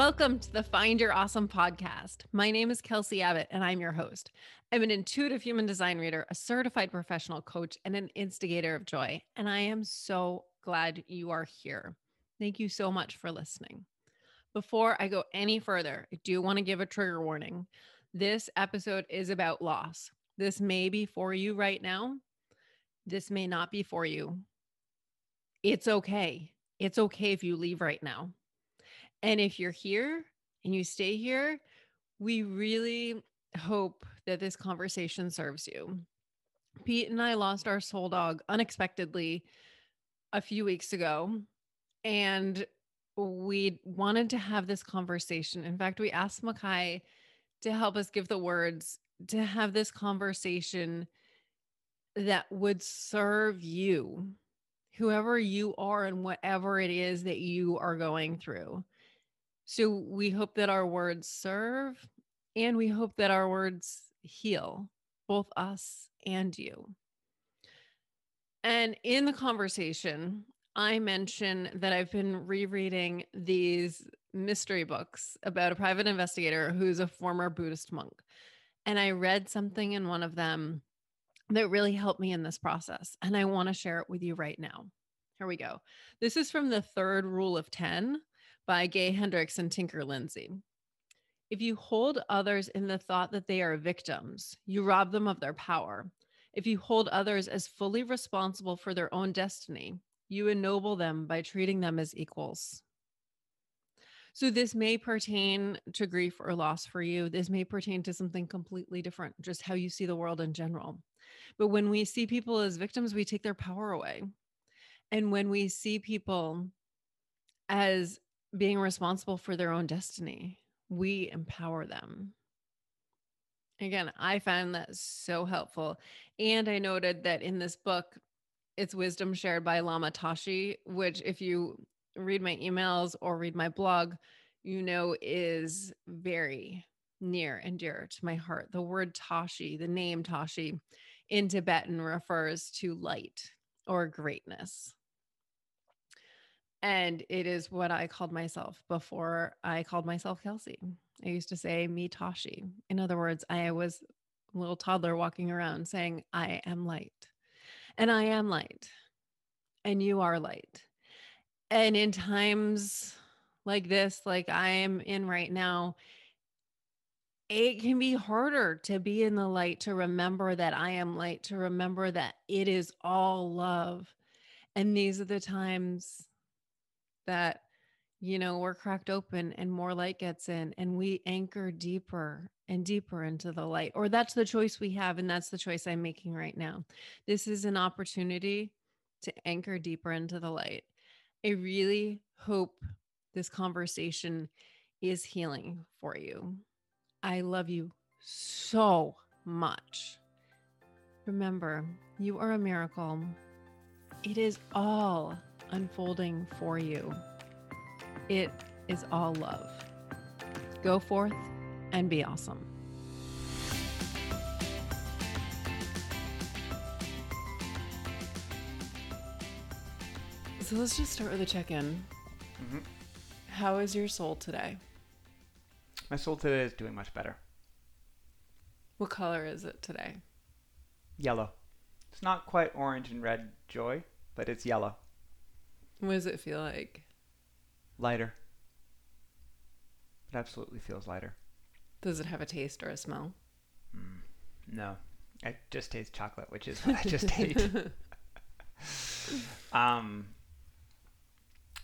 Welcome to the Find Your Awesome podcast. My name is Kelsey Abbott, and I'm your host. I'm an intuitive human design reader, a certified professional coach, and an instigator of joy. And I am so glad you are here. Thank you so much for listening. Before I go any further, I do want to give a trigger warning. This episode is about loss. This may be for you right now. This may not be for you. It's okay. It's okay if you leave right now and if you're here and you stay here, we really hope that this conversation serves you. Pete and I lost our soul dog unexpectedly a few weeks ago. And we wanted to have this conversation. In fact, we asked Makai to help us give the words to have this conversation that would serve you, whoever you are, and whatever it is that you are going through. So we hope that our words serve and we hope that our words heal both us and you. And in the conversation, I mentioned that I've been rereading these mystery books about a private investigator who's a former Buddhist monk. And I read something in one of them that really helped me in this process. And I want to share it with you right now. Here we go. This is from the third rule of 10 by Gay Hendricks and Tinker Lindsay. If you hold others in the thought that they are victims, you rob them of their power. If you hold others as fully responsible for their own destiny, you ennoble them by treating them as equals. So, this may pertain to grief or loss for you. This may pertain to something completely different, just how you see the world in general. But when we see people as victims, we take their power away. And when we see people as being responsible for their own destiny. We empower them. Again, I found that so helpful. And I noted that in this book, it's wisdom shared by Lama Tashi, which, if you read my emails or read my blog, you know is very near and dear to my heart. The word Tashi, the name Tashi in Tibetan refers to light or greatness. And it is what I called myself before I called myself Kelsey. I used to say me Tashi. In other words, I was a little toddler walking around saying, I am light. And I am light. And you are light. And in times like this, like I am in right now, it can be harder to be in the light, to remember that I am light, to remember that it is all love. And these are the times that you know we're cracked open and more light gets in and we anchor deeper and deeper into the light or that's the choice we have and that's the choice i'm making right now. This is an opportunity to anchor deeper into the light. I really hope this conversation is healing for you. I love you so much. Remember you are a miracle. It is all unfolding for you. It is all love. Go forth and be awesome. So let's just start with a check in. Mm-hmm. How is your soul today? My soul today is doing much better. What color is it today? Yellow. It's not quite orange and red joy, but it's yellow. What does it feel like? Lighter. It absolutely feels lighter. Does it have a taste or a smell? Mm, no. I just taste chocolate, which is what I just ate. um,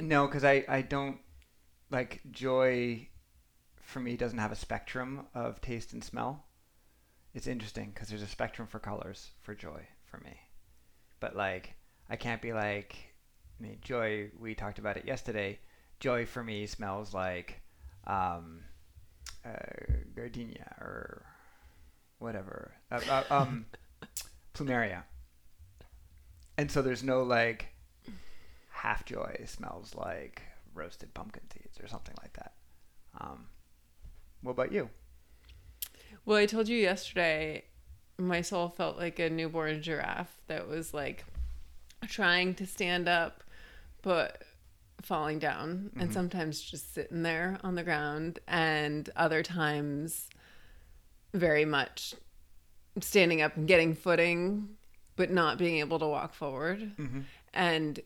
no, because I, I don't like joy for me doesn't have a spectrum of taste and smell. It's interesting because there's a spectrum for colors for joy for me. But like, I can't be like, I mean, joy. We talked about it yesterday. Joy for me smells like um, uh, gardenia or whatever. Uh, uh, um, plumeria. And so there's no like half joy smells like roasted pumpkin seeds or something like that. Um, what about you? Well, I told you yesterday, my soul felt like a newborn giraffe that was like trying to stand up but falling down and Mhm. sometimes just sitting there on the ground and other times very much standing up and getting footing but not being able to walk forward Mm-hmm. and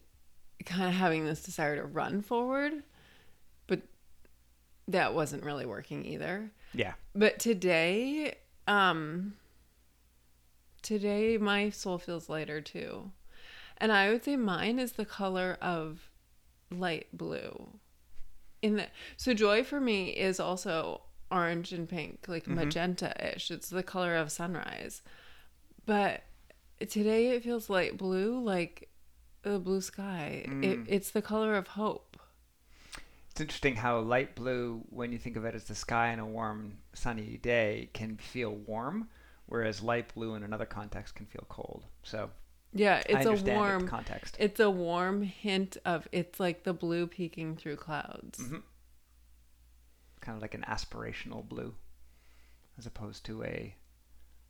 kind of having this desire to run forward but that wasn't really working either Yeah. but today um today my soul feels lighter too and i would say mine is the color of light blue in the so joy for me is also orange and pink like Mhm. magenta-ish it's the color of sunrise but today it feels light blue like the blue sky it, Mm. it's the color of hope It's interesting how light blue, when you think of it as the sky on a warm, sunny day, can feel warm, whereas light blue in another context can feel cold. So yeah it's a understand it, warm context. It's a warm hint of it's like the blue peeking through clouds. Mhm. Kind of like an aspirational blue, as opposed to a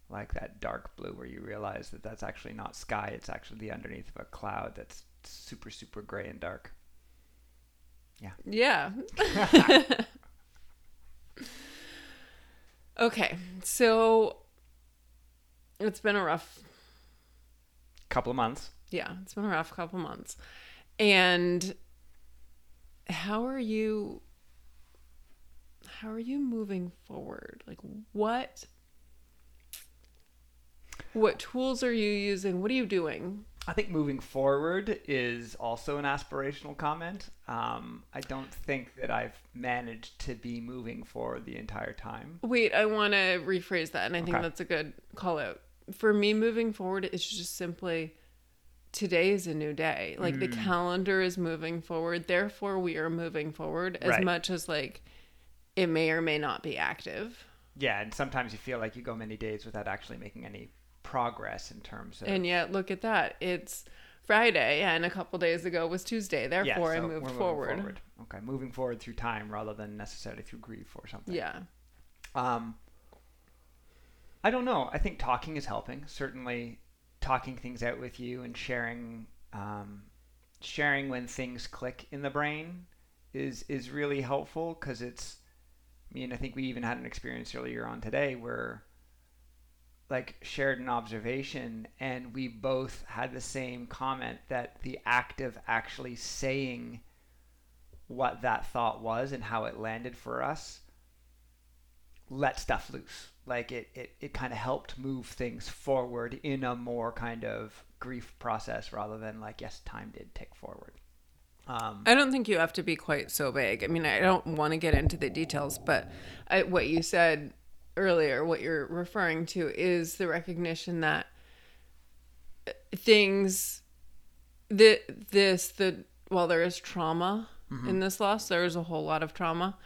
like that dark blue where you realize that that's actually not sky; it's actually the underneath of a cloud that's super, super gray and dark. Yeah. Yeah. okay, so it's been a rough, Couple of months. yeah, it's been a rough couple months. And how are you how are you moving forward? Like what what tools are you using? What are you doing? I think moving forward is also an aspirational comment. Um, I don't think that I've managed to be moving forward the entire time. Wait, I want to rephrase that, and I think that's a good call out. For me, moving forward, it's just simply today is a new day. Like the Mm. calendar is moving forward, therefore we are moving forward as Right. much as like it may or may not be active. Yeah, and sometimes you feel like you go many days without actually making any progress in terms of. And yet, look at that. It's Friday, and a couple days ago was Tuesday. Therefore, yeah, so I moved moving forward. Okay, moving forward through time rather than necessarily through grief or something. Yeah. Um, I don't know. I think talking is helping. Certainly, talking things out with you and sharing, um, sharing when things click in the brain is is really helpful because it's. I mean, I think we even had an experience earlier on today where, like, shared an observation, and we both had the same comment that the act of actually saying what that thought was and how it landed for us let stuff loose. Like it, it, it kind of helped move things forward in a more kind of grief process rather than like, yes, time did tick forward. Um, I don't think you have to be quite so vague. I mean, I don't want to get into the details, but I, what you said earlier, what you're referring to is the recognition that things, the, this, the, while there is trauma in this loss, there is a whole lot of trauma.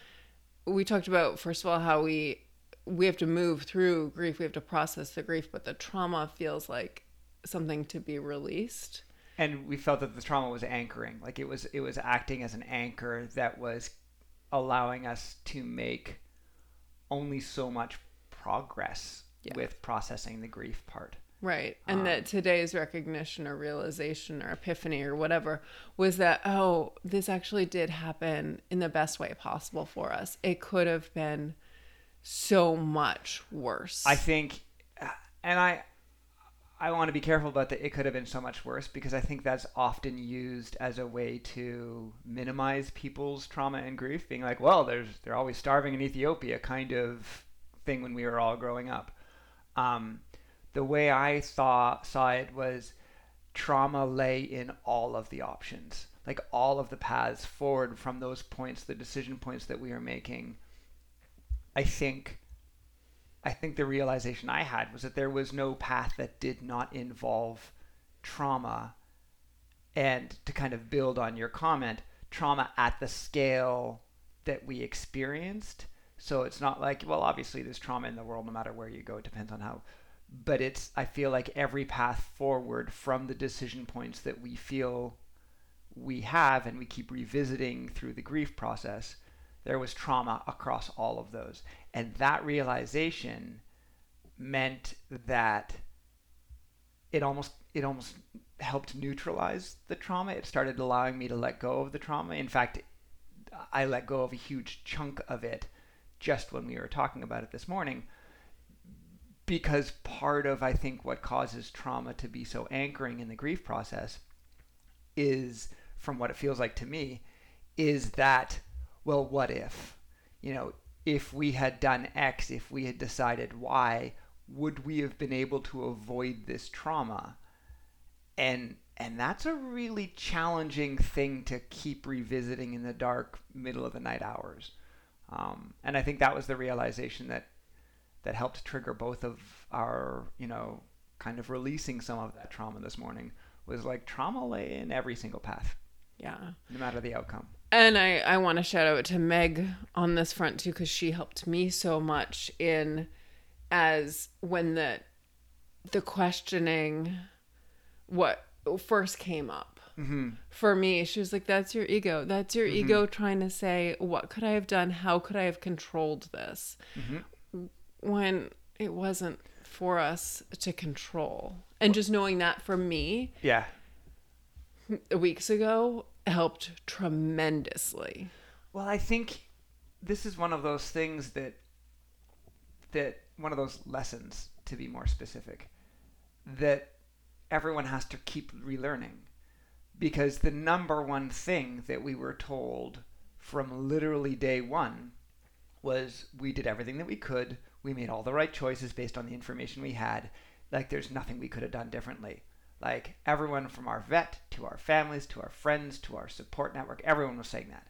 We talked about, first of all, how we, we have to move through grief, we have to process the grief, but the trauma feels like something to be released. and we felt that the trauma was anchoring, like it was, it was acting as an anchor that was allowing us to make only so much progress Yeah. with processing the grief part. Right. And Um, that today's recognition or realization or epiphany or whatever was that, oh, this actually did happen in the best way possible for us. It could have been so much worse. I think, and I, I want to be careful about that. It could have been so much worse because I think that's often used as a way to minimize people's trauma and grief, being like, "Well, there's they're always starving in Ethiopia," kind of thing when we were all growing up. Um, the way I saw saw it was trauma lay in all of the options, like all of the paths forward from those points, the decision points that we are making. I think I think the realization I had was that there was no path that did not involve trauma. And to kind of build on your comment, trauma at the scale that we experienced. So it's not like, well, obviously there's trauma in the world no matter where you go. It depends on how. But it's, I feel like every path forward from the decision points that we feel we have and we keep revisiting through the grief process, there was trauma across all of those. And that realization meant that it almost it almost helped neutralize the trauma. It started allowing me to let go of the trauma. In fact, I let go of a huge chunk of it just when we were talking about it this morning because part of I think what causes trauma to be so anchoring in the grief process is from what it feels like to me is that well what if? You know if we had done x if we had decided y would we have been able to avoid this trauma? And and that's a really challenging thing to keep revisiting in the dark middle of the night hours. Um, and i think that was the realization that that helped trigger both of our you know kind of releasing some of that trauma this morning was like trauma lay in every single path. Yeah. No matter the outcome. And i i want to shout out to meg on this front too because she helped me so much in as when the the questioning what first came up. Mm-hmm. for me she was like that's your ego. That's your mm-hmm. ego trying to say what could i have done? How could i have controlled this mm-hmm. When it wasn't for us to control. And just knowing that for me yeah. weeks ago helped tremendously. Well i think this is one of those things that that one of those lessons to be more specific that everyone has to keep relearning. Because the number one thing that we were told from literally day one was we did everything that we could we made all the right choices based on the information we had like there's nothing we could have done differently like everyone from our vet to our families to our friends to our support network everyone was saying that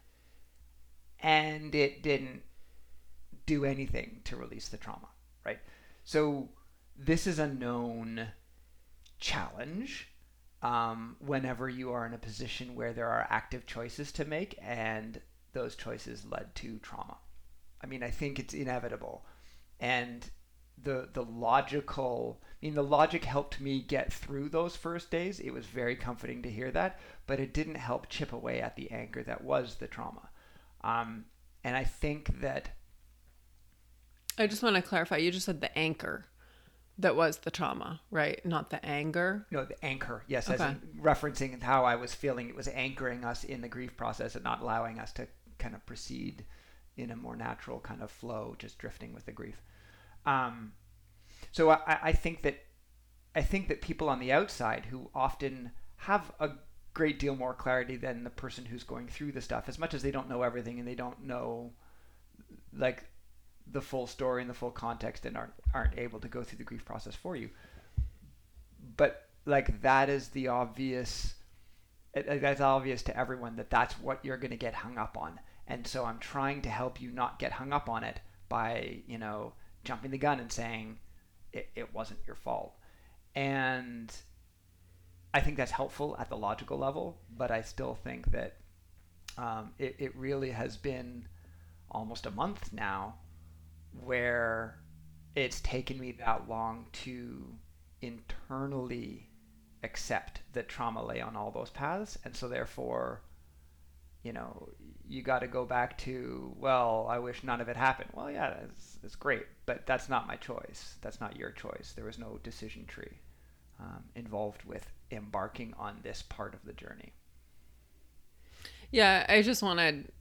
and it didn't do anything to release the trauma right? So this is a known challenge um, whenever you are in a position where there are active choices to make and those choices led to trauma. I mean, I think it's inevitable. And the the logical I mean the logic helped me get through those first days. It was very comforting to hear that, but it didn't help chip away at the anchor that was the trauma. Um, and I think that I just want to clarify. You just said the anchor that was the trauma, right? Not the anger. No, the anchor. Yes, okay. as referencing how I was feeling. It was anchoring us in the grief process and not allowing us to kind of proceed in a more natural kind of flow, just drifting with the grief. Um, so I, I think that I think that people on the outside who often have a great deal more clarity than the person who's going through the stuff, as much as they don't know everything and they don't know like the full story and the full context and aren't aren't able to go through the grief process for you. But like that is the obvious. That's obvious to everyone that that's what you're going to get hung up on. And so I'm trying to help you not get hung up on it by you know jumping the gun and saying it, it wasn't your fault. And I think that's helpful at the logical level, but I still think that um, it, it really has been almost a month now where it's taken me that long to internally accept that trauma lay on all those paths and so therefore you know you got to go back to well i wish none of it happened. Well yeah that's, it's great but that's not my choice. That's not your choice. There was no decision tree um, involved with embarking on this part of the journey. Yeah i just wanted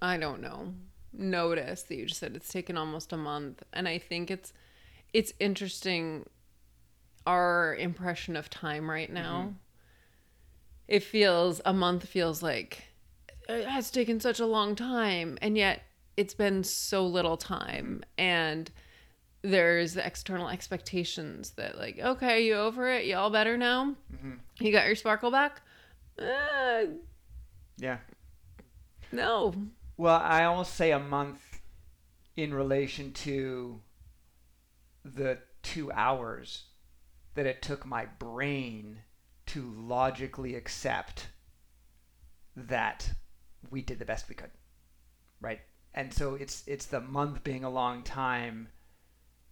i don't know notice that you just said it's taken almost a month and i think it's it's interesting our impression of time right now. Mm-hmm. it feels a month feels like it has taken such a long time and yet it's been so little time and there's the external expectations that like okay you over it you all better now? Mm-hmm. you got your sparkle back? Uh, yeah. no. Well, I almost say a month in relation to the two hours that it took my brain to logically accept that we did the best we could. Right? And so it's it's the month being a long time.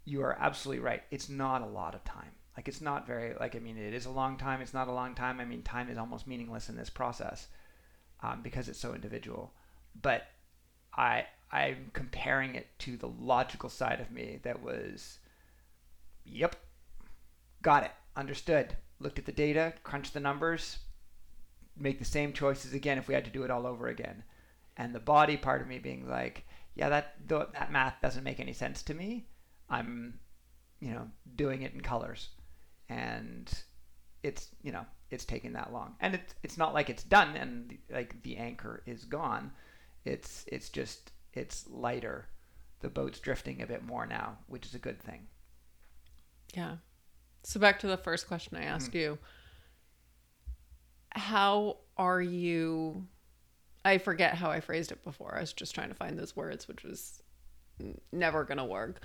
You are absolutely right. It's not a lot of time. Like it's not very like I mean it is a long time. It's not a long time. I mean time is almost meaningless in this process um, because it's so individual but I I'm comparing it to the logical side of me that was, yep, got it. understood. Looked at the data, crunched the numbers, make the same choices again if we had to do it all over again. And the body part of me being like, yeah, that that math doesn't make any sense to me. I'm, you know, doing it in colors, and it's you know it's taking that long, and it's it's not like it's done and like the anchor is gone. It's it's just it's lighter. The boat's drifting a bit more now, which is a good thing. Yeah. So back to the first question I asked mm-hmm. you. How are you I forget how I phrased it before. I was just trying to find those words, which was never going to work.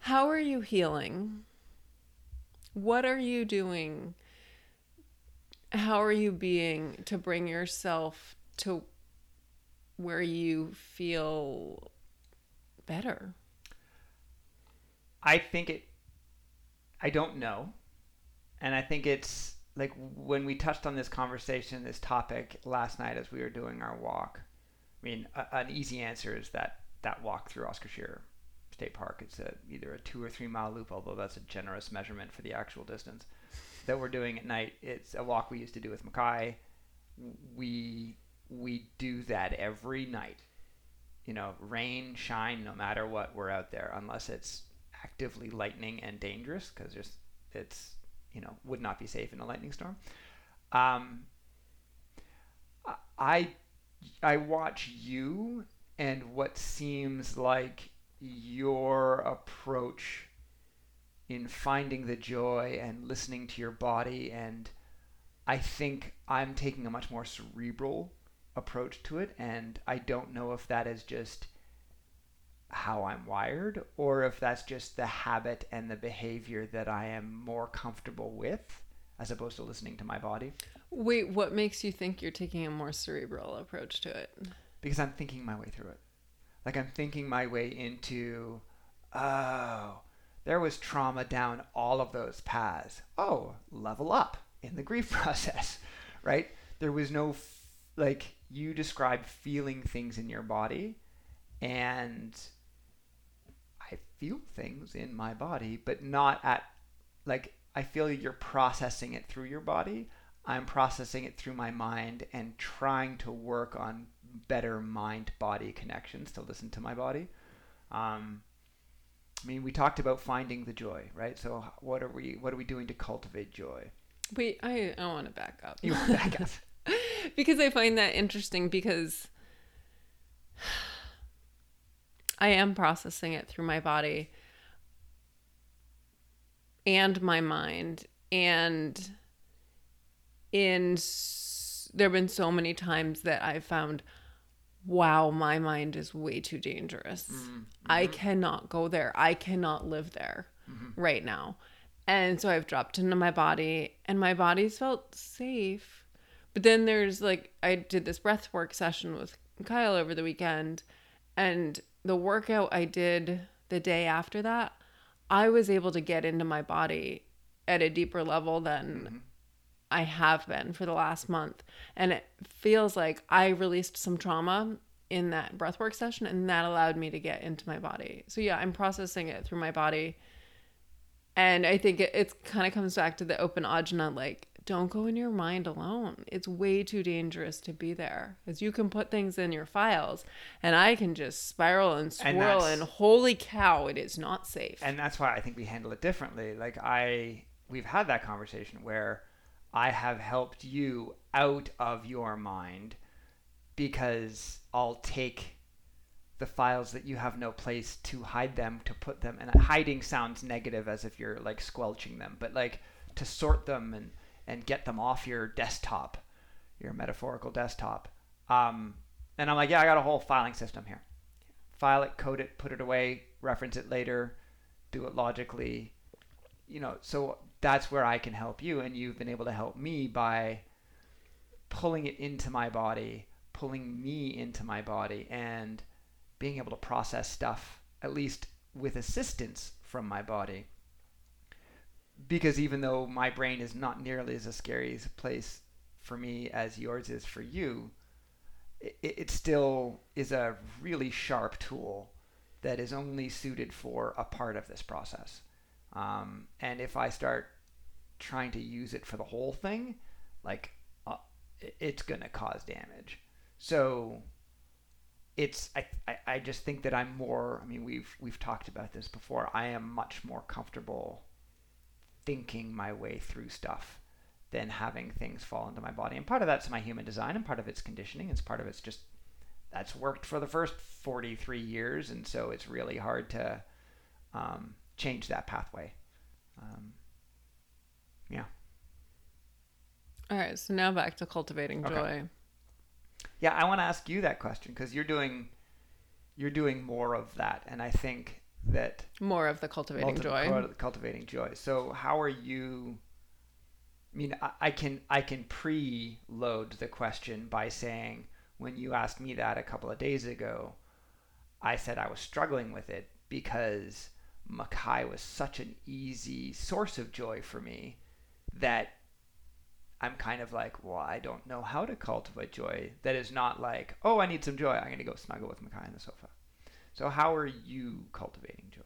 How are you healing? What are you doing? How are you being to bring yourself to where you feel better? I think it, I don't know. And I think it's like when we touched on this conversation, this topic last night as we were doing our walk. I mean, a, an easy answer is that that walk through Oscar Scherer State Park. It's a, either a two or three mile loop, although that's a generous measurement for the actual distance that we're doing at night. It's a walk we used to do with Makai. We we do that every night. You know, rain, shine, no matter what, we're out there unless it's actively lightning and dangerous because just it's you know would not be safe in a lightning storm. Um, I I watch you and what seems like your approach in finding the joy and listening to your body and I think I'm taking a much more cerebral approach to it and I don't know if that is just how I'm wired or if that's just the habit and the behavior that I am more comfortable with as opposed to listening to my body. Wait, what makes you think you're taking a more cerebral approach to it? Because I'm thinking my way through it. Like I'm thinking my way into, oh, there was trauma down all of those paths. Oh, level up in the grief process, right? There was no, like, you described feeling things in your body and feel things in my body, but not at like I feel you're processing it through your body. I'm processing it through my mind and trying to work on better mind body connections to listen to my body. Um, I mean, we talked about finding the joy, right? So what are we what are we doing to cultivate joy? Wait, I I want to back up. You want to back up because I find that interesting because I am processing it through my body and my mind and in there have been so many times that I've found wow my mind is way too dangerous. Mm-hmm. I cannot go there. I cannot live there mm-hmm. right now. And so I've dropped into my body and my body's felt safe. But then there's like I did this breath work session with Kyle over the weekend and the workout I did the day after that, I was able to get into my body at a deeper level than mm-hmm. I have been for the last month. And it feels like I released some trauma in that breathwork session and that allowed me to get into my body. So yeah, I'm processing it through my body. And I think it, it kind of comes back to the open ajna like don't go in your mind alone. It's way too dangerous to be there because you can put things in your files and I can just spiral and swirl and, and, holy cow, it is not safe. And that's why I think we handle it differently. Like I, we've had that conversation where I have helped you out of your mind because I'll take the files that you have no place to hide them, to put them, and hiding sounds negative as if you're like squelching them, but like to sort them and and get them off your desktop, your metaphorical desktop. Um, and I'm like, yeah, I got a whole filing system here. File it, code it, put it away, reference it later, do it logically. You know, so that's where I can help you, and you've been able to help me by pulling it into my body, pulling me into my body, and being able to process stuff, at least with assistance from my body because even though my brain is not nearly as a scary as a place for me as yours is for you, it, it still is a really sharp tool that is only suited for a part of this process. Um, and if I start trying to use it for the whole thing, like uh, it's gonna cause damage. So it's I, I, I just think that I'm more I mean we've we've talked about this before. I am much more comfortable thinking my way through stuff than having things fall into my body. And part of that's my human design and part of it's conditioning. It's part of it's just that's worked for the first 43 years and so it's really hard to um, change that pathway. Um, yeah. All right, so now back to cultivating Okay. joy. Yeah, I want to ask you that question because you're doing you're doing more of that, and I think that More of the cultivating multi- joy. cul- cultivating joy. So how are you? I mean, I, I can I can pre-load the question by saying when you asked me that a couple of days ago, I said I was struggling with it because Makai was such an easy source of joy for me that I'm kind of like, well, I don't know how to cultivate joy. That is not like, oh, I need some joy. I'm going to go snuggle with Makai on the sofa. So how are you cultivating joy?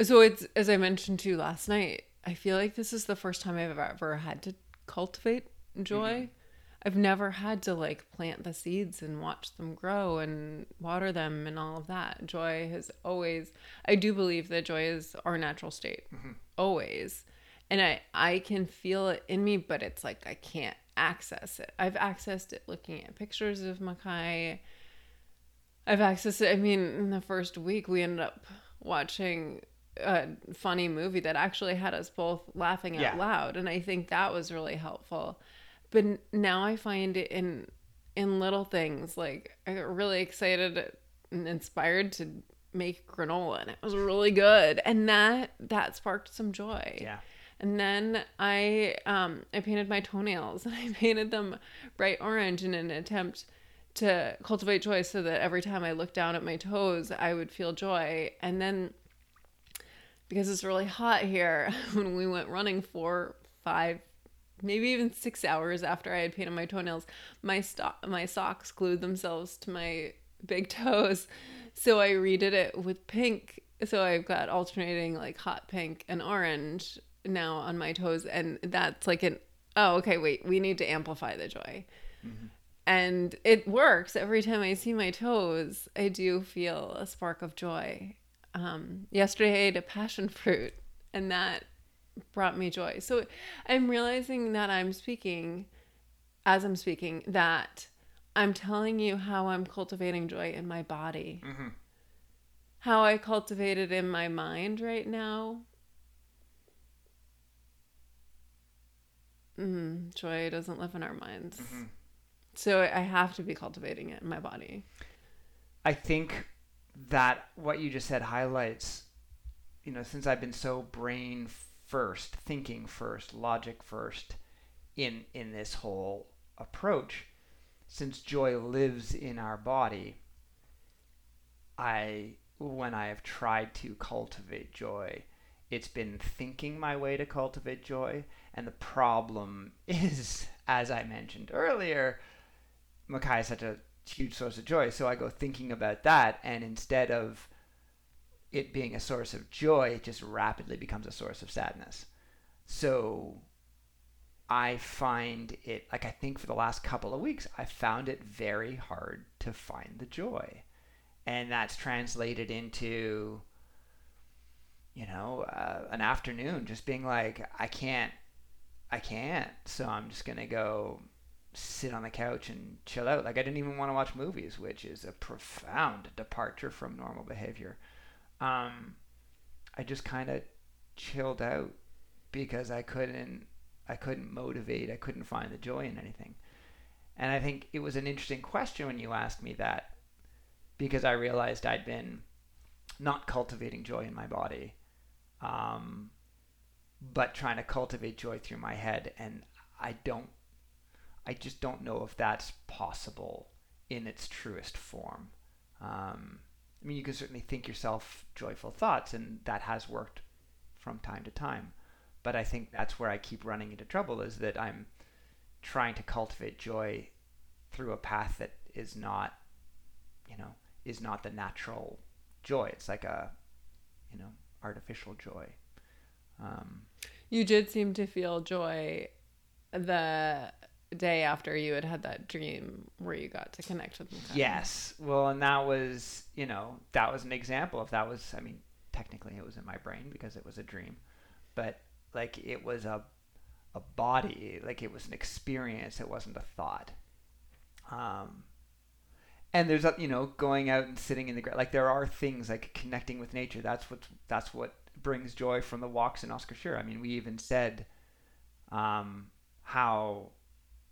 So it's as I mentioned to you last night. I feel like this is the first time I've ever had to cultivate joy. Mm-hmm. I've never had to like plant the seeds and watch them grow and water them and all of that. Joy has always. I do believe that joy is our natural state, Mm-hmm. always, and I I can feel it in me, but it's like I can't access it. I've accessed it looking at pictures of Makai. I've accessed it. I mean, in the first week, we ended up watching a funny movie that actually had us both laughing out Yeah. loud, and I think that was really helpful. But now I find it in in little things. Like I got really excited and inspired to make granola, and it was really good, and that that sparked some joy. Yeah. And then I um I painted my toenails and I painted them bright orange in an attempt to cultivate joy so that every time I looked down at my toes I would feel joy. And then because it's really hot here, when we went running for five maybe even six hours after I had painted my toenails, my sto- my socks glued themselves to my big toes. So I redid it with pink. So I've got alternating like hot pink and orange now on my toes, and that's like an oh okay wait we need to amplify the joy. Mm-hmm. And it works every time I see my toes. I do feel a spark of joy. Um, yesterday I ate a passion fruit, and that brought me joy. So I'm realizing that I'm speaking, as I'm speaking, that I'm telling you how I'm cultivating joy in my body. Mhm. How I cultivate it in my mind right now. Mm, joy doesn't live in our minds. So I have to be cultivating it in my body. I think that what you just said highlights, you know, since I've been so brain first, thinking first, logic first in in this whole approach, since joy lives in our body, I when I have tried to cultivate joy, it's been thinking my way to cultivate joy, and the problem is, as I mentioned earlier, Makai is such a huge source of joy. So I go thinking about that, and instead of it being a source of joy, it just rapidly becomes a source of sadness. So I find it, like I think for the last couple of weeks, I found it very hard to find the joy. And that's translated into, you know, uh, an afternoon just being like, I can't, I can't. So I'm just going to go sit on the couch and chill out. Like I didn't even want to watch movies, which is a profound departure from normal behavior. Um, I just kind of chilled out because I couldn't I couldn't motivate, I couldn't find the joy in anything. And I think it was an interesting question when you asked me that because I realized I'd been not cultivating joy in my body, um, but trying to cultivate joy through my head. And I don't I just don't know if that's possible in its truest form. Um, I mean, you can certainly think yourself joyful thoughts, and that has worked from time to time. But I think that's where I keep running into trouble is that I'm trying to cultivate joy through a path that is not, you know, is not the natural joy. It's like a, you know, artificial joy. Um, You did seem to feel joy the day after you had had that dream where you got to connect with. Yes. Well, and that was, you know, that was an example of that was, I mean, technically it was in my brain because it was a dream, but like it was a a body, like it was an experience, it wasn't a thought. Um and there's you know, going out and sitting in the. Like there are things like connecting with nature. That's what that's what brings joy from the walks in Oscar Scherer. I mean, we even said um, how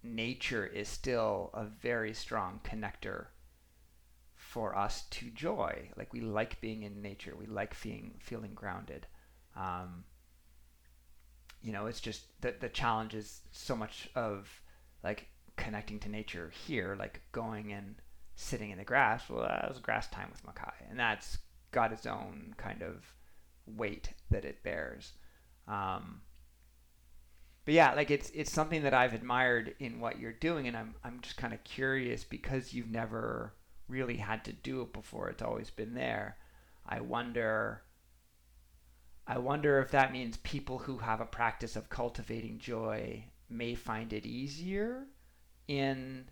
nature is still a very strong connector for us to joy. Like we like being in nature. We like feeling feeling grounded. Um, you know, it's just the the challenge is so much of like connecting to nature here, like going and sitting in the grass. Well, that was grass time with Makai, and that's got its own kind of weight that it bears. Um, but yeah, like it's it's something that I've admired in what you're doing, and I'm I'm just kind of curious because you've never really had to do it before. It's always been there. I wonder. I wonder if that means people who have a practice of cultivating joy may find it easier in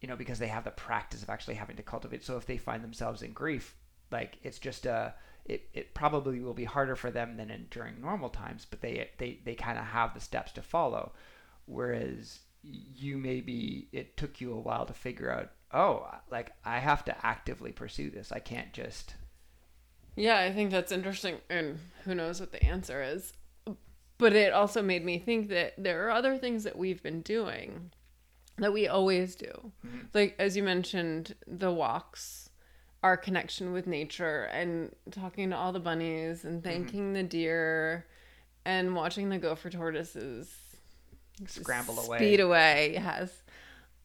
you know because they have the practice of actually having to cultivate so if they find themselves in grief like it's just a it, it probably will be harder for them than in, during normal times, but they they, they kind of have the steps to follow. Whereas you maybe it took you a while to figure out, oh, like I have to actively pursue this. I can't just. Yeah, I think that's interesting, and who knows what the answer is. But it also made me think that there are other things that we've been doing that we always do. Mm-hmm. Like as you mentioned, the walks our connection with nature and talking to all the bunnies and mm-hmm. thanking mm-hmm. the deer and watching the gopher tortoises scramble away speed away yes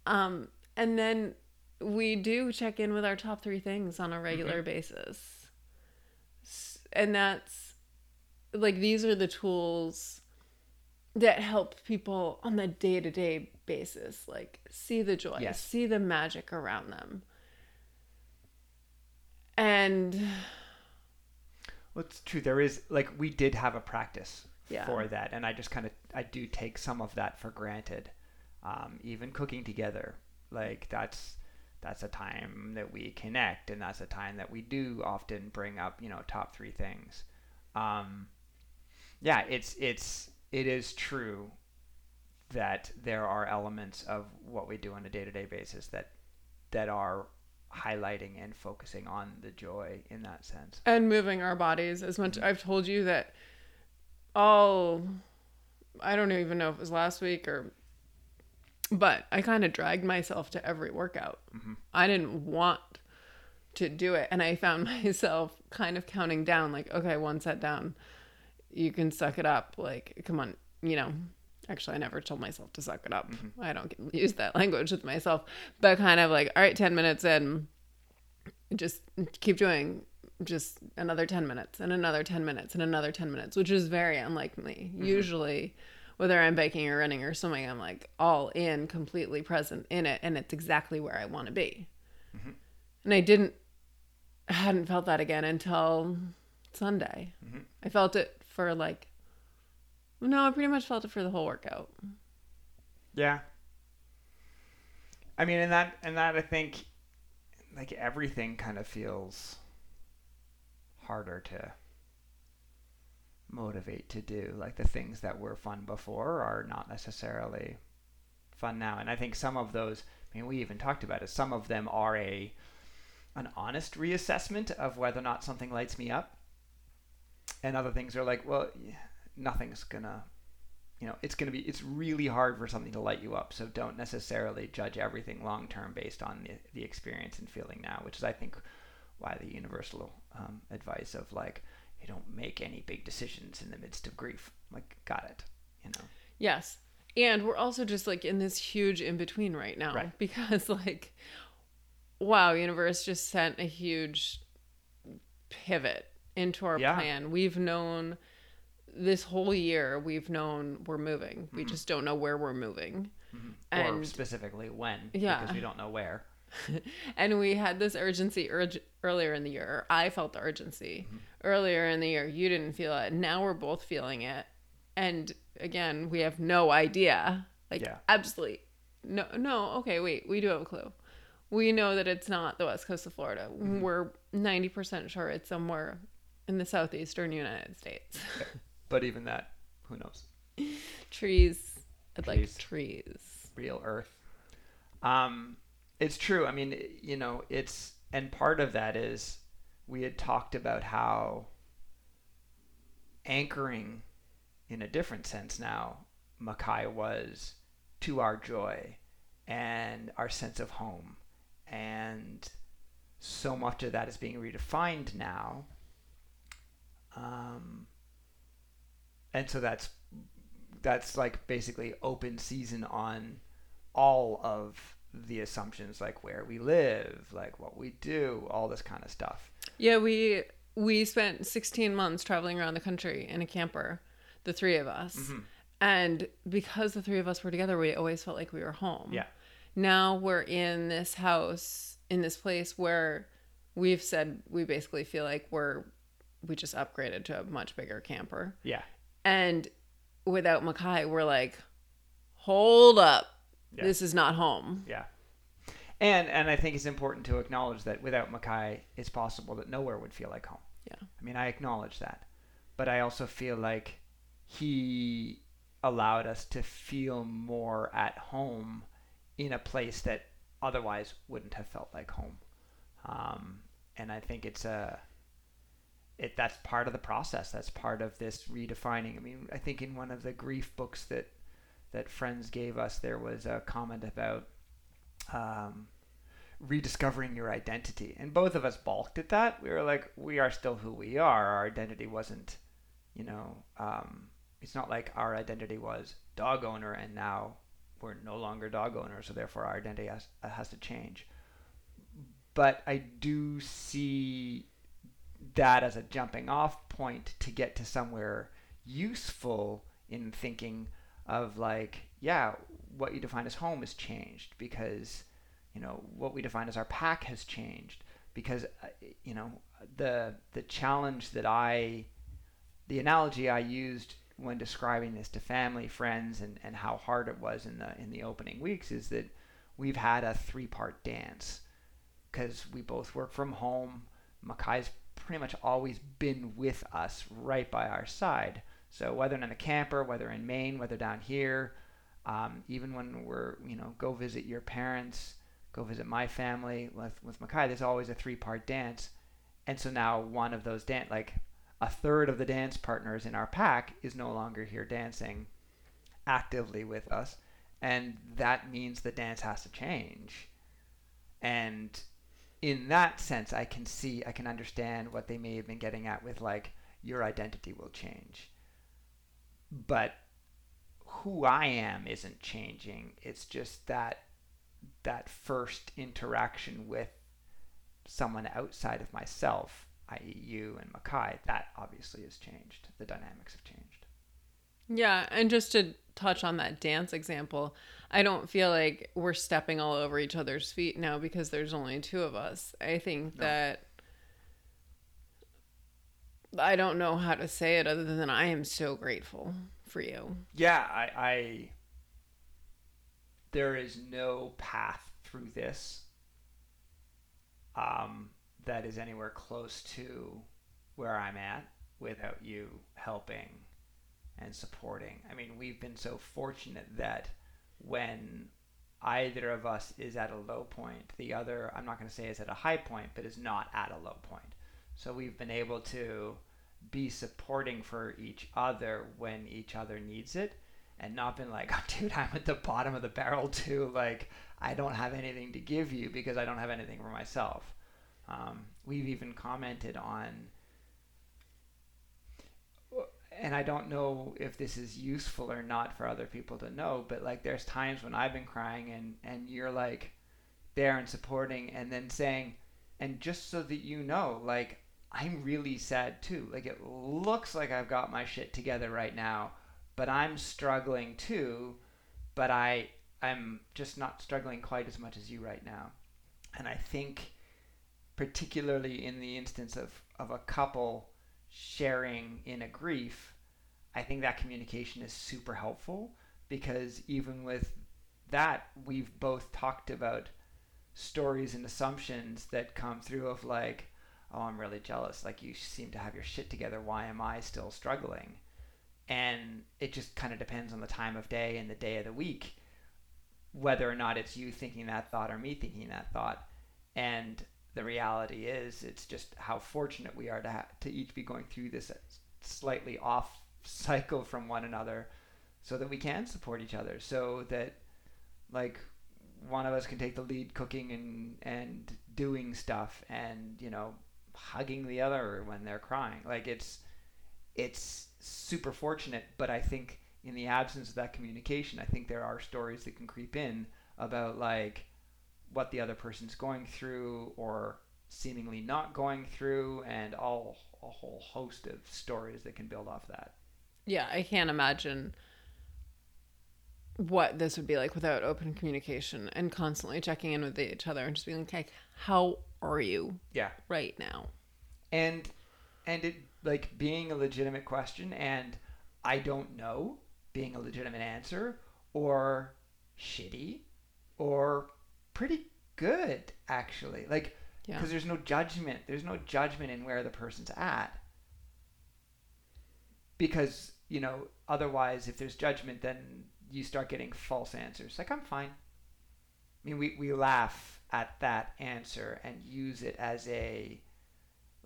um and then we do check in with our top three things on a regular mm-hmm. basis and that's like these are the tools that help people on the day-to-day basis like see the joy yes. see the magic around them and well, it's true. There is like we did have a practice yeah. for that, and I just kind of I do take some of that for granted. Um, even cooking together, like that's that's a time that we connect, and that's a time that we do often bring up, you know, top three things. Um, yeah, it's it's it is true that there are elements of what we do on a day to day basis that that are highlighting and focusing on the joy in that sense and moving our bodies as much mm-hmm. i've told you that all i don't even know if it was last week or but i kind of dragged myself to every workout mm-hmm. i didn't want to do it and i found myself kind of counting down like okay one set down you can suck it up like come on you know actually i never told myself to suck it up mm-hmm. i don't use that language with myself but kind of like all right 10 minutes in just keep doing just another 10 minutes and another 10 minutes and another 10 minutes which is very unlike me mm-hmm. usually whether i'm biking or running or swimming i'm like all in completely present in it and it's exactly where i want to be mm-hmm. and i didn't I hadn't felt that again until sunday mm-hmm. i felt it for like no, I pretty much felt it for the whole workout. Yeah. I mean, and that and that I think like everything kind of feels harder to motivate to do. Like the things that were fun before are not necessarily fun now. And I think some of those, I mean, we even talked about it. Some of them are a an honest reassessment of whether or not something lights me up. And other things are like, well, nothing's gonna you know it's gonna be it's really hard for something to light you up. So don't necessarily judge everything long term based on the, the experience and feeling now which is i think why the universal um, advice of like you don't make any big decisions in the midst of grief. Like got it you know? Yes. And we're also just like in this huge in between right now right. because like wow universe just sent a huge pivot into our yeah. plan. We've known this whole year we've known we're moving. We mm-hmm. just don't know where we're moving. Mm-hmm. And or specifically when. Yeah. Because we don't know where. and we had this urgency urg- earlier in the year. I felt the urgency mm-hmm. earlier in the year. You didn't feel it. Now we're both feeling it. and again, we have no idea. Like Yeah. absolutely no no, okay, wait, we do have a clue. We know that it's not the west coast of Florida. Mm-hmm. We're 90% sure it's somewhere in the southeastern United States. But even that, who knows? trees. I'd like Trees. trees. real earth. Um, it's true. I mean, you know, it's and part of that is we had talked about how anchoring in a different sense now Makai was to our joy and our sense of home and so much of that is being redefined now um, and so that's that's like basically open season on all of the assumptions like where we live like what we do all this kind of stuff Yeah, we we spent 16 months traveling around the country in a camper, the three of us. Mm-hmm. And because the three of us were together, we always felt like we were home. yeah Now we're in this house, in this place where we've said we basically feel like we're we just upgraded to a much bigger camper. yeah And without Makai, we're like, hold up. Yeah. This is not home. yeah and and i think it's important to acknowledge that without makai it's possible that nowhere would feel like home Yeah. i mean i acknowledge that but i also feel like he allowed us to feel more at home in a place that otherwise wouldn't have felt like home um, and i think it's a it that's part of the process. That's part of this redefining. I mean i think in one of the grief books that that friends gave us there was a comment about um, rediscovering your identity. And both of us balked at that. We were like we are still who we are. Our identity wasn't you know um, it's not like our identity was dog owner and now we're no longer dog owner, so therefore our identity has, has to change. But i do see that as a jumping off point to get to somewhere useful in thinking of like yeah what you define as home has changed because you know what we define as our pack has changed because uh, you know the the challenge that I the analogy I used when describing this to family friends and, and how hard it was in the in the opening weeks is that we've had a three part dance because we both work from home. Makai's pretty much always been with us right by our side so whether in the camper whether in Maine whether down here um, even when we're you know go visit your parents go visit my family with with Makai. There's always a three part dance, and so now one of those dance like a third of the dance partners in our pack is no longer here dancing actively with us, and that means the dance has to change. And in that sense, I can see, I can understand what they may have been getting at with like your identity will change, but who I am isn't changing. It's just that that first interaction with someone outside of myself, i.e., you and Makai, that obviously has changed. The dynamics have changed. Yeah, and just to touch on that dance example, I don't feel like we're stepping all over each other's feet now because there's only two of us. I think No. that I don't know how to say it other than I am so grateful for you. Yeah, I, I there is no path through this um, that is anywhere close to where I'm at without you helping and supporting. I mean, we've been so fortunate that when either of us is at a low point, the other, I'm not going to say is at a high point, but is not at a low point. So we've been able to be supporting for each other when each other needs it and not been like, oh, dude, I'm at the bottom of the barrel too. Like, I don't have anything to give you because I don't have anything for myself. Um, we've even commented on, and I don't know if this is useful or not for other people to know, but like, there's times when I've been crying and, and you're like there and supporting and then saying, and just so that you know, like, I'm really sad too. Like, it looks like I've got my shit together right now but I'm struggling too, but I I'm just not struggling quite as much as you right now. And I think particularly in the instance of, of a couple sharing in a grief, I think that communication is super helpful because even with that, we've both talked about stories and assumptions that come through of like, oh, I'm really jealous. Like, you seem to have your shit together. Why am I still struggling? And it just kind of depends on the time of day and the day of the week, whether or not it's you thinking that thought or me thinking that thought. And the reality is, it's just how fortunate we are to, ha- to each be going through this slightly off cycle from one another so that we can support each other. So that like one of us can take the lead cooking and and doing stuff and you know hugging the other when they're crying. Like it's it's super fortunate but i think in the absence of that communication i think there are stories that can creep in about like what the other person's going through or seemingly not going through and all a whole host of stories that can build off that yeah i can't imagine what this would be like without open communication and constantly checking in with each other and just being like, how are you? Yeah. Right now. And and it like being a legitimate question and I don't know being a legitimate answer or shitty or pretty good actually. Like because yeah. there's no judgment. There's no judgment in where the person's at. Because, you know, otherwise if there's judgment then you start getting false answers. Like, I'm fine. I mean, we, we laugh at that answer and use it as a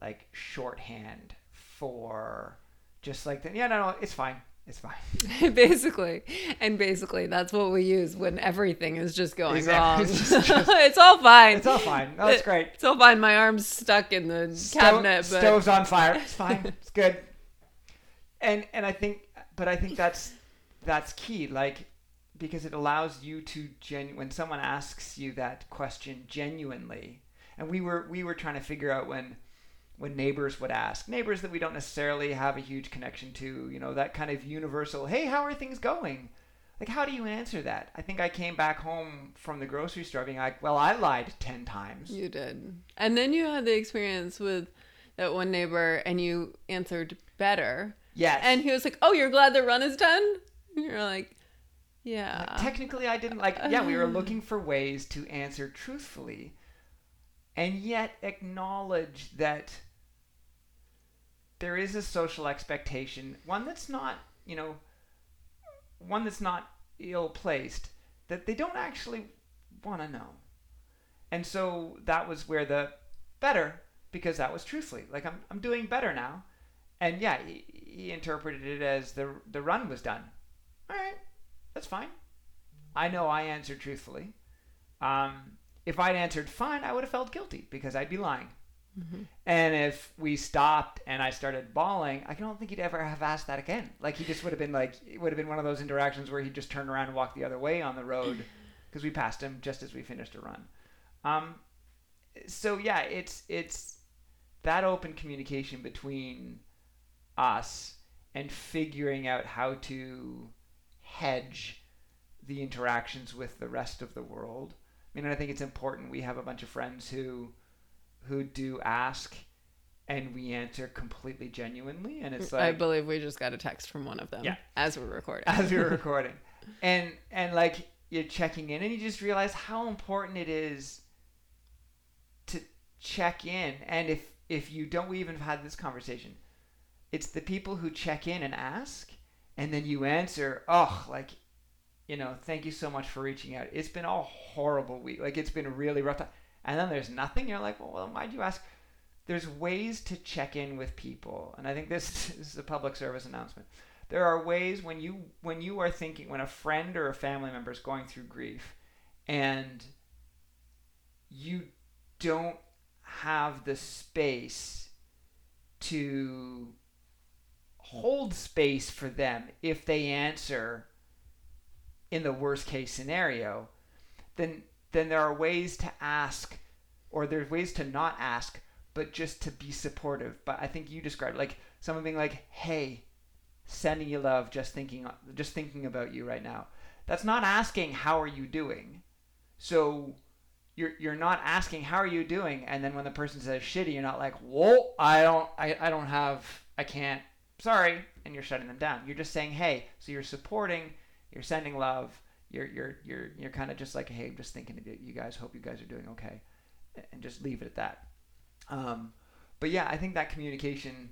like shorthand for just like the, yeah, no, no, it's fine. It's fine. basically. And basically, that's what we use when everything is just going exactly. wrong. It's, just, it's, all fine. It's all fine. That's great. It's all fine. My arm's stuck in the Sto- cabinet. But... Stove's on fire. It's fine. it's good. And and I think, but I think that's that's key. Like because it allows you to genu- when someone asks you that question genuinely. And we were we were trying to figure out when when neighbors would ask neighbors that we don't necessarily have a huge connection to, you know, that kind of universal, "Hey, how are things going?" Like how do you answer that? I think I came back home from the grocery store being like, "Well, I lied 10 times." You did. And then you had the experience with that one neighbor and you answered better. Yes. And he was like, "Oh, you're glad the run is done?" you're like, yeah. Like, technically, I didn't like. Yeah, we were looking for ways to answer truthfully, and yet acknowledge that there is a social expectation, one that's not, you know, one that's not ill placed, that they don't actually want to know. And so that was where the better, because that was truthfully. Like, I'm, I'm doing better now. And yeah, he, he interpreted it as the, the run was done. All right, that's fine. I know I answered truthfully. Um, if I'd answered fine, I would have felt guilty because I'd be lying. Mm-hmm. And if we stopped and I started bawling, I don't think he'd ever have asked that again. Like he just would have been like, it would have been one of those interactions where he'd just turn around and walk the other way on the road because we passed him just as we finished a run. Um, so yeah, it's it's that open communication between us and figuring out how to hedge the interactions with the rest of the world. I mean, I think it's important. We have a bunch of friends who who do ask and we answer completely genuinely and it's like I believe we just got a text from one of them yeah. as we're recording. As we were recording. and and like you're checking in and you just realize how important it is to check in and if if you don't we even have had this conversation it's the people who check in and ask and then you answer, oh, like, you know, thank you so much for reaching out. It's been a horrible week. Like, it's been really rough time. And then there's nothing. You're like, well, well why'd you ask? There's ways to check in with people. And I think this, this is a public service announcement. There are ways when you when you are thinking when a friend or a family member is going through grief and you don't have the space to hold space for them if they answer in the worst case scenario, then then there are ways to ask or there's ways to not ask, but just to be supportive. But I think you described like someone being like, "Hey, sending you love, just thinking just thinking about you right now." That's not asking how are you doing. So you're you're not asking how are you doing, and then when the person says shitty, you're not like, "Whoa, I don't I, I don't have I can't sorry, and you're shutting them down. You're just saying, hey, so you're supporting, you're sending love, you're you're you're you're kind of just like, hey, I'm just thinking of you guys. Hope you guys are doing okay, and just leave it at that. Um, but yeah, I think that communication,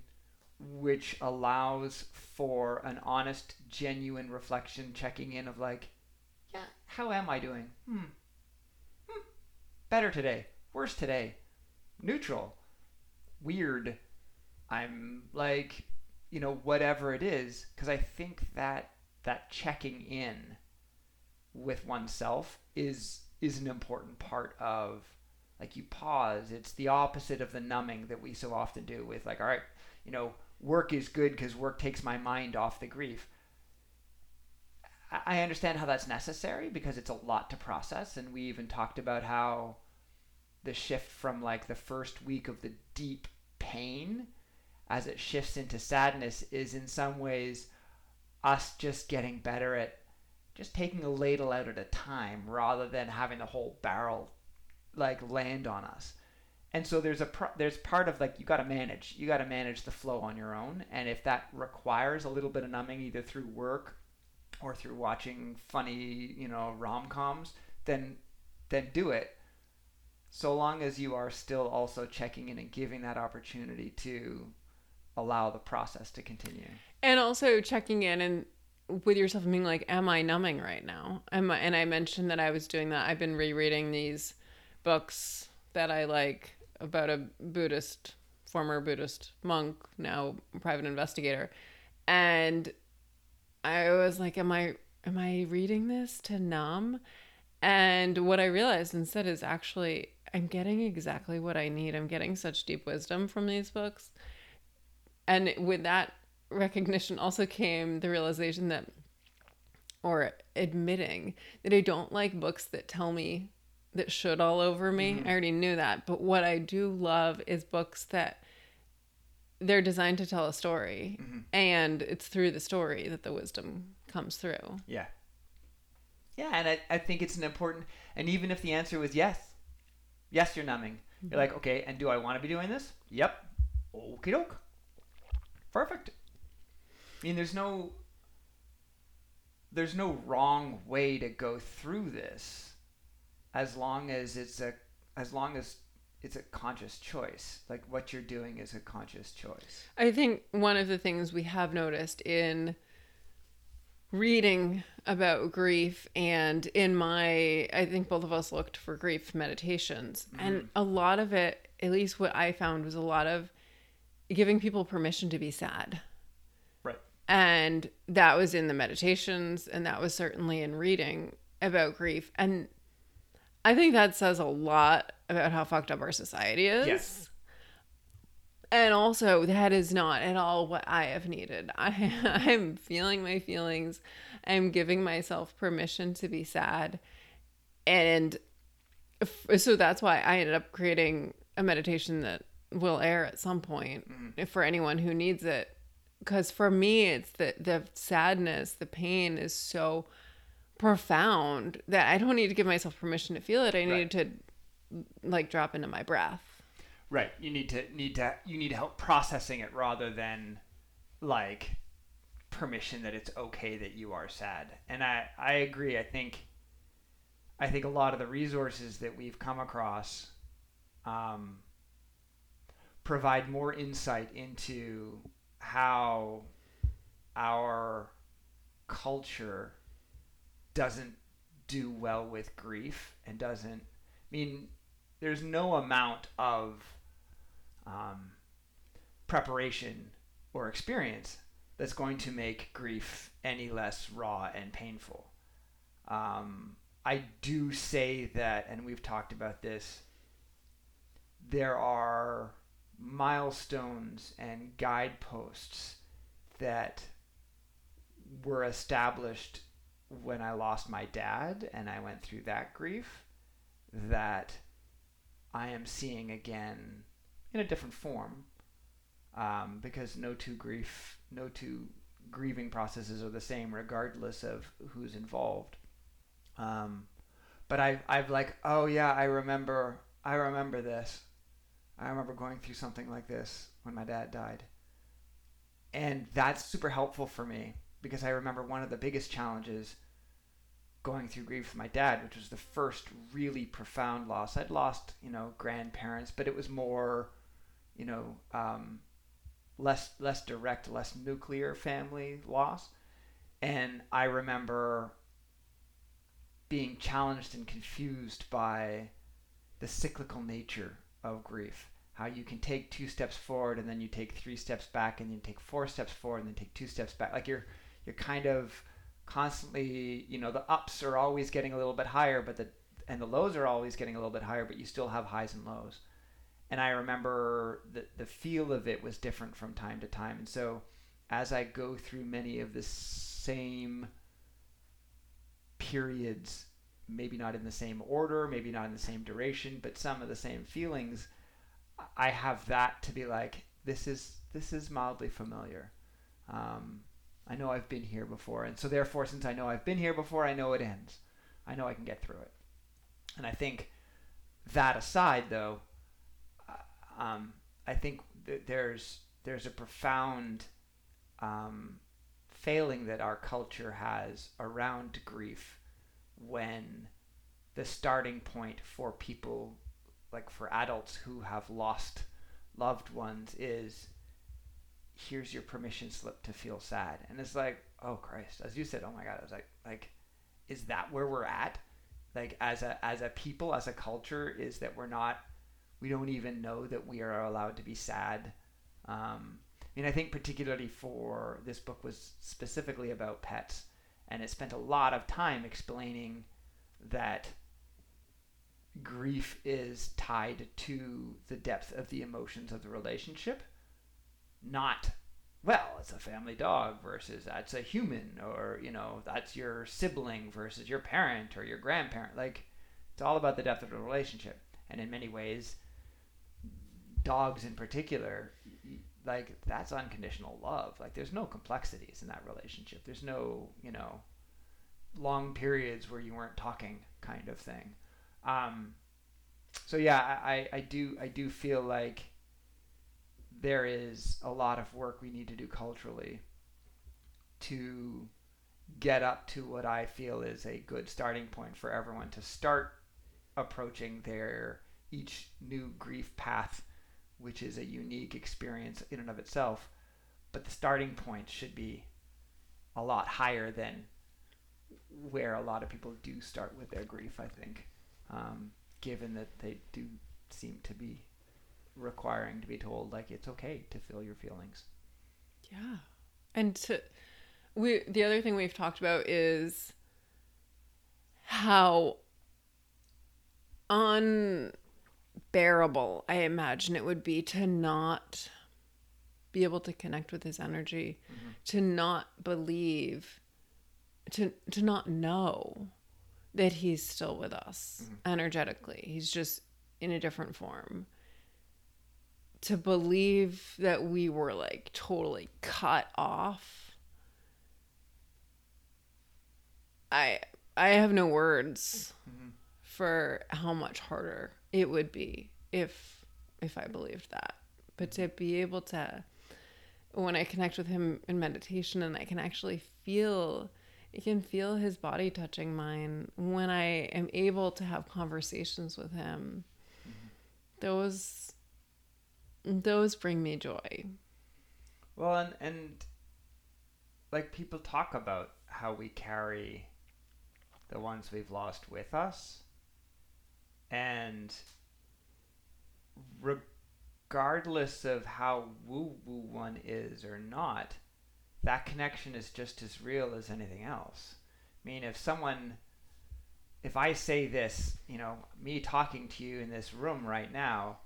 which allows for an honest, genuine reflection, checking in of like, yeah, how am I doing? Hmm. hmm. Better today. Worse today. Neutral. Weird. I'm like, you know, whatever it is, because I think that that checking in with oneself is is an important part of like you pause. It's the opposite of the numbing that we so often do with like all right you know work is good because work takes my mind off the grief. I understand how that's necessary because it's a lot to process and we even talked about how the shift from like the first week of the deep pain as it shifts into sadness is in some ways us just getting better at just taking a ladle out at a time rather than having the whole barrel like land on us. And so there's a there's part of like you got to manage. You got to manage the flow on your own. And if that requires a little bit of numbing either through work or through watching funny, you know, rom-coms, then then do it. So long as you are still also checking in and giving that opportunity to allow the process to continue. And also checking in and with yourself and being like, am I numbing right now? Am I, and I mentioned that I was doing that. I've been rereading these books that I like about a Buddhist, former Buddhist monk, now private investigator. And I was like, am I, am I reading this to numb? And what I realized instead is actually, I'm getting exactly what I need. I'm getting such deep wisdom from these books. And with that recognition also came the realization that, or admitting that I don't like books that tell me that should all over me. Mm-hmm. I already knew that. But what I do love is books that they're designed to tell a story mm-hmm. and it's through the story that the wisdom comes through. Yeah. Yeah, and I, I think it's an important and even if the answer was yes, yes, you're numbing. Mm-hmm. You're like, okay, and do I want to be doing this? Yep. Okie doke. Perfect. I mean, there's no there's no wrong way to go through this as long as it's a as long as it's a conscious choice. Like what you're doing is a conscious choice. I think one of the things we have noticed in reading about grief and in my I think both of us looked for grief meditations mm-hmm. and a lot of it at least what I found was a lot of giving people permission to be sad. Right. And that was in the meditations and that was certainly in reading about grief and I think that says a lot about how fucked up our society is. Yes. And also, that is not at all what I have needed. I, I'm feeling my feelings. I'm giving myself permission to be sad. And so that's why I ended up creating a meditation that will air at some point mm-hmm. for anyone who needs it. Because for me, it's the, the sadness, the pain is so profound that I don't need to give myself permission to feel it. I need right. to like drop into my breath. Right. You need to need to you need help processing it rather than like permission that it's okay that you are sad. And I I agree. I think I think a lot of the resources that we've come across um, provide more insight into how our culture doesn't do well with grief and doesn't I mean there's no amount of um, preparation or experience that's going to make grief any less raw and painful. Um, I do say that, and we've talked about this, there are milestones and guideposts that were established when I lost my dad and I went through that grief that I am seeing again in a different form um, because no two grief, no two grieving processes are the same regardless of who's involved. Um, but I've, I've like, oh yeah, I remember, I remember this. I remember going through something like this when my dad died. and that's super helpful for me because I remember one of the biggest challenges going through grief with my dad, which was the first really profound loss. I'd lost, you know, grandparents, but it was more, you know, um, less less direct, less nuclear family loss. And I remember being challenged and confused by the cyclical nature of grief. How you can take two steps forward and then you take three steps back and then take four steps forward and then take two steps back. Like you're you're kind of constantly, you know, the ups are always getting a little bit higher, but the and the lows are always getting a little bit higher, but you still have highs and lows. And I remember the the feel of it was different from time to time. And so as I go through many of the same periods, maybe not in the same order, maybe not in the same duration, but some of the same feelings, I have that to be like, this is this is mildly familiar. Um, I know I've been here before, and so therefore, since I know I've been here before, I know it ends. I know I can get through it. And I think that aside, though, uh, um, I think that there's there's a profound um, failing that our culture has around grief when the starting point for people like for adults who have lost loved ones is here's your permission slip to feel sad. And it's like oh christ. As you said oh my god. I was like like is that where we're at? Like as a as a people as a culture is that we're not we don't even know that we are allowed to be sad. Um, i mean i think particularly for this book was specifically about pets and it spent a lot of time explaining that grief is tied to the depth of the emotions of the relationship not well it's a family dog versus that's a human or you know that's your sibling versus your parent or your grandparent. Like it's all about the depth of the relationship. And in many ways dogs in particular like that's unconditional love. Like there's no complexities in that relationship. There's no you know long periods where you weren't talking kind of thing. Um, so yeah I, I do i do feel like there is a lot of work we need to do culturally to get up to what I feel is a good starting point for everyone to start approaching their each new grief path, which is a unique experience in and of itself. But the starting point should be a lot higher than where a lot of people do start with their grief, I think, um, given that they do seem to be requiring to be told like it's okay to feel your feelings. Yeah. And to we the other thing we've talked about is how unbearable I imagine it would be to not be able to connect with his energy, mm-hmm. to not believe, to to not know that he's still with us mm-hmm. energetically. He's just in a different form to believe that we were like totally cut off i i have no words mm-hmm. for how much harder it would be if if i believed that but to be able to when i connect with him in meditation and i can actually feel I can feel his body touching mine when I am able to have conversations with him. Mm-hmm. Those those bring me joy. Well, and and like people talk about how we carry the ones we've lost with us, and regardless of how woo woo one is or not, that connection is just as real as anything else. I mean, if someone, if I say this, you know, me talking to you in this room right now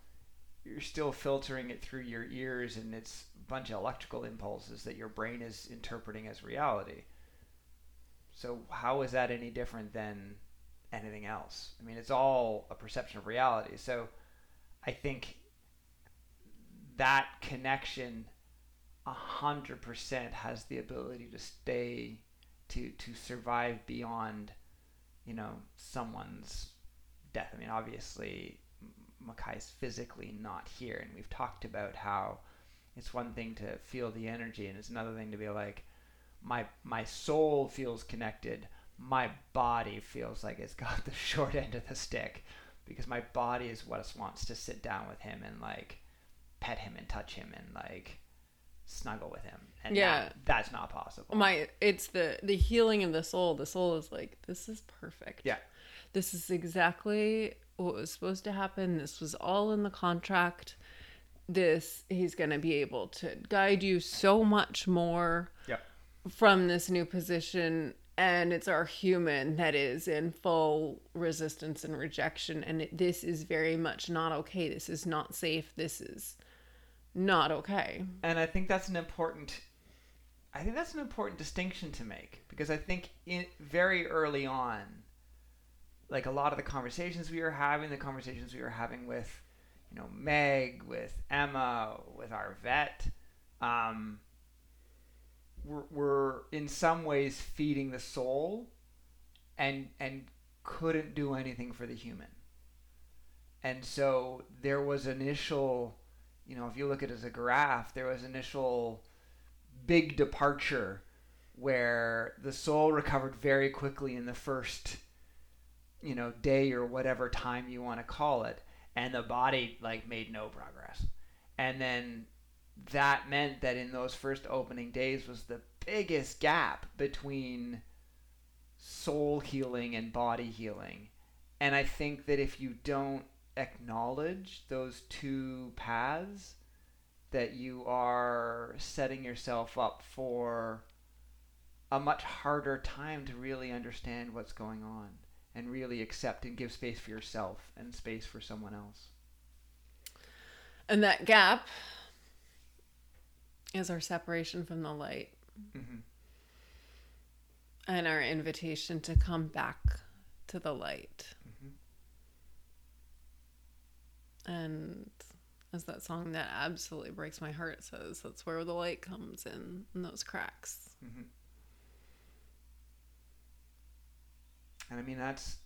you're still filtering it through your ears and it's a bunch of electrical impulses that your brain is interpreting as reality. So how is that any different than anything else? I mean, it's all a perception of reality. So I think that connection a hundred percent has the ability to stay to to survive beyond you know someone's death. I mean, obviously Makai's physically not here, and we've talked about how It's one thing to feel the energy, and it's another thing to be like, my my soul feels connected. My body feels like it's got the short end of the stick because my body is what wants to sit down with him and like pet him and touch him and like snuggle with him. And Yeah. that, that's not possible. my it's the the healing of the soul the soul is like this is perfect Yeah. this is exactly what was supposed to happen this was all in the contract this he's going to be able to guide you so much more Yep. from this new position and it's our human that is in full resistance and rejection and it, this is very much not okay. This is not safe. This is not okay. And I think that's an important I think that's an important distinction to make because I think in very early on like a lot of the conversations we were having the conversations we were having with you know Meg with Emma with our vet um were, were in some ways feeding the soul and and couldn't do anything for the human and so there was initial you know, if you look at it as a graph, there was initial big departure where the soul recovered very quickly in the first, you know, day or whatever time you want to call it, and the body like made no progress. And then that meant that in those first opening days was the biggest gap between soul healing and body healing. And I think that if you don't acknowledge those two paths that you are setting yourself up for a much harder time to really understand what's going on and really accept and give space for yourself and space for someone else. and that gap is our separation from the light Mm-hmm. and our invitation to come back to the light. Mhm. And as that song that absolutely breaks my heart says, that's where the light comes in, in those cracks. Mm-hmm. And I mean, that's,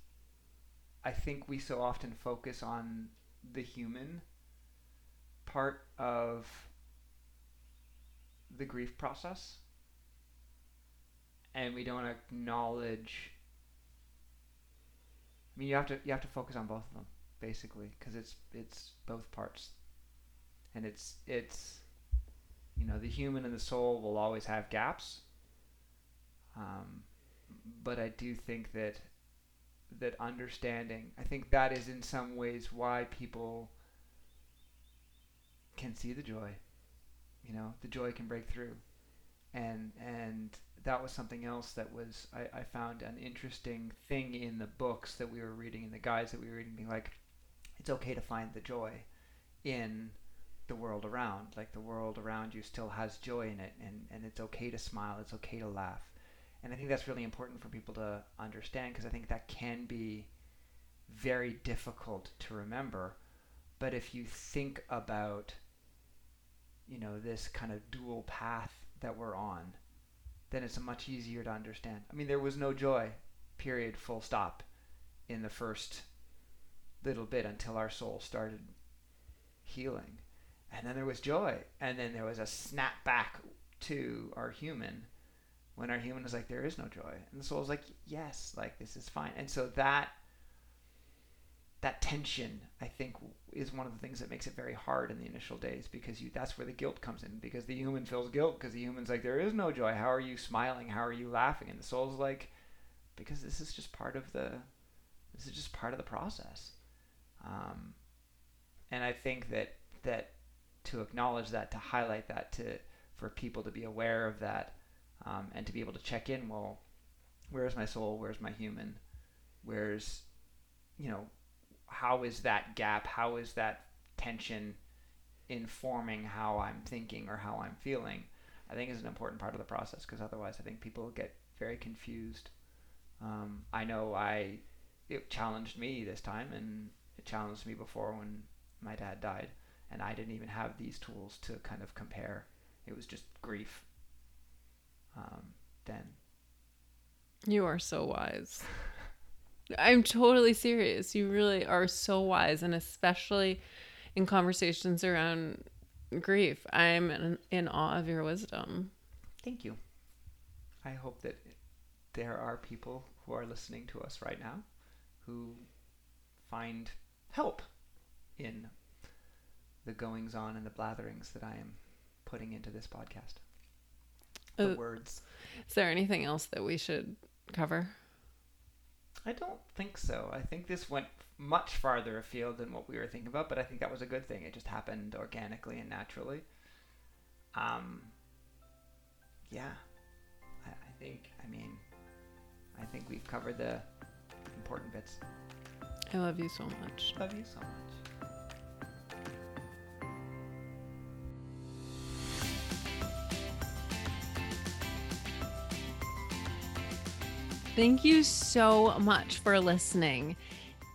I think we so often focus on the human part of the grief process. And we don't acknowledge. I mean, you have to you have to focus on both of them basically because it's it's both parts, and it's it's you know the human and the soul will always have gaps um, but i do think that that understanding i think that is in some ways why people can see the joy you know the joy can break through and and that was something else that was I, I found an interesting thing in the books that we were reading and the guides that we were reading being like it's okay to find the joy in the world around. Like the world around you still has joy in it, and, and it's okay to smile, it's okay to laugh. And I think that's really important for people to understand because I think that can be very difficult to remember. But if you think about, you know, this kind of dual path that we're on, then it's much easier to understand. I mean, there was no joy, period, full stop, in the first little bit until our soul started healing. And then there was joy and then there was a snap back to our human when our human was like there is no joy. And the soul soul's like yes like this is fine. And so that that tension i think is one of the things that makes it very hard in the initial days because you that's where the guilt comes in because the human feels guilt because the human's like there is no joy how are you smiling how are you laughing and the soul's like because this is just part of the this is just part of the process um, and i think that that to acknowledge that, to highlight that, to for people to be aware of that, um, and to be able to check in. Well, where's my soul? Where's my human? Where's, you know, how is that gap? How is that tension informing how I'm thinking or how I'm feeling? I think is an important part of the process because otherwise, I think people get very confused. Um, I know I it challenged me this time, and it challenged me before when my dad died and I didn't even have these tools to kind of compare. It was just grief. Um, then You are so wise. I'm totally serious. You really are so wise, and especially in conversations around grief. I'm in, in awe of your wisdom. Thank you. I hope that there are people who are listening to us right now who find help in the goings on and the blatherings that I am putting into this podcast. The Uh, words. Is there anything else that we should cover? I don't think so. I think this went much farther afield than what we were thinking about, but I think that was a good thing. It just happened organically and naturally. Um, yeah, I, I think. I mean, I think we've covered the important bits. I love you so much. Love you so much. Thank you so much for listening.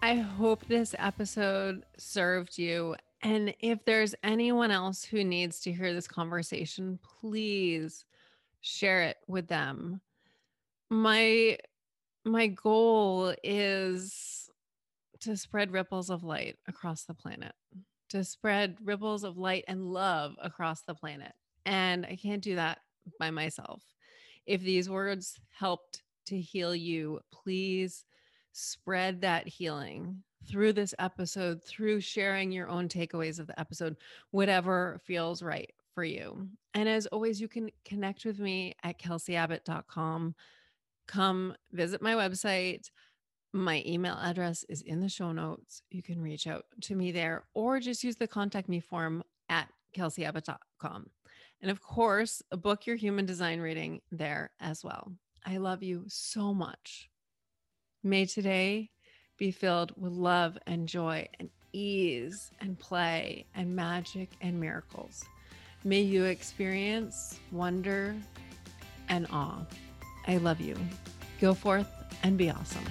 I hope this episode served you. And if there's anyone else who needs to hear this conversation, please share it with them. My my goal is to spread ripples of light across the planet. To spread ripples of light and love across the planet. And I can't do that by myself. If these words helped to heal you, please spread that healing through this episode, through sharing your own takeaways of the episode, whatever feels right for you. And as always, you can connect with me at kelseyabbott.com. Come visit my website. My email address is in the show notes. You can reach out to me there or just use the contact me form at kelseyabbott.com. And of course, book your human design reading there as well. I love you so much. May today be filled with love and joy and ease and play and magic and miracles. May you experience wonder and awe. I love you. Go forth and be awesome.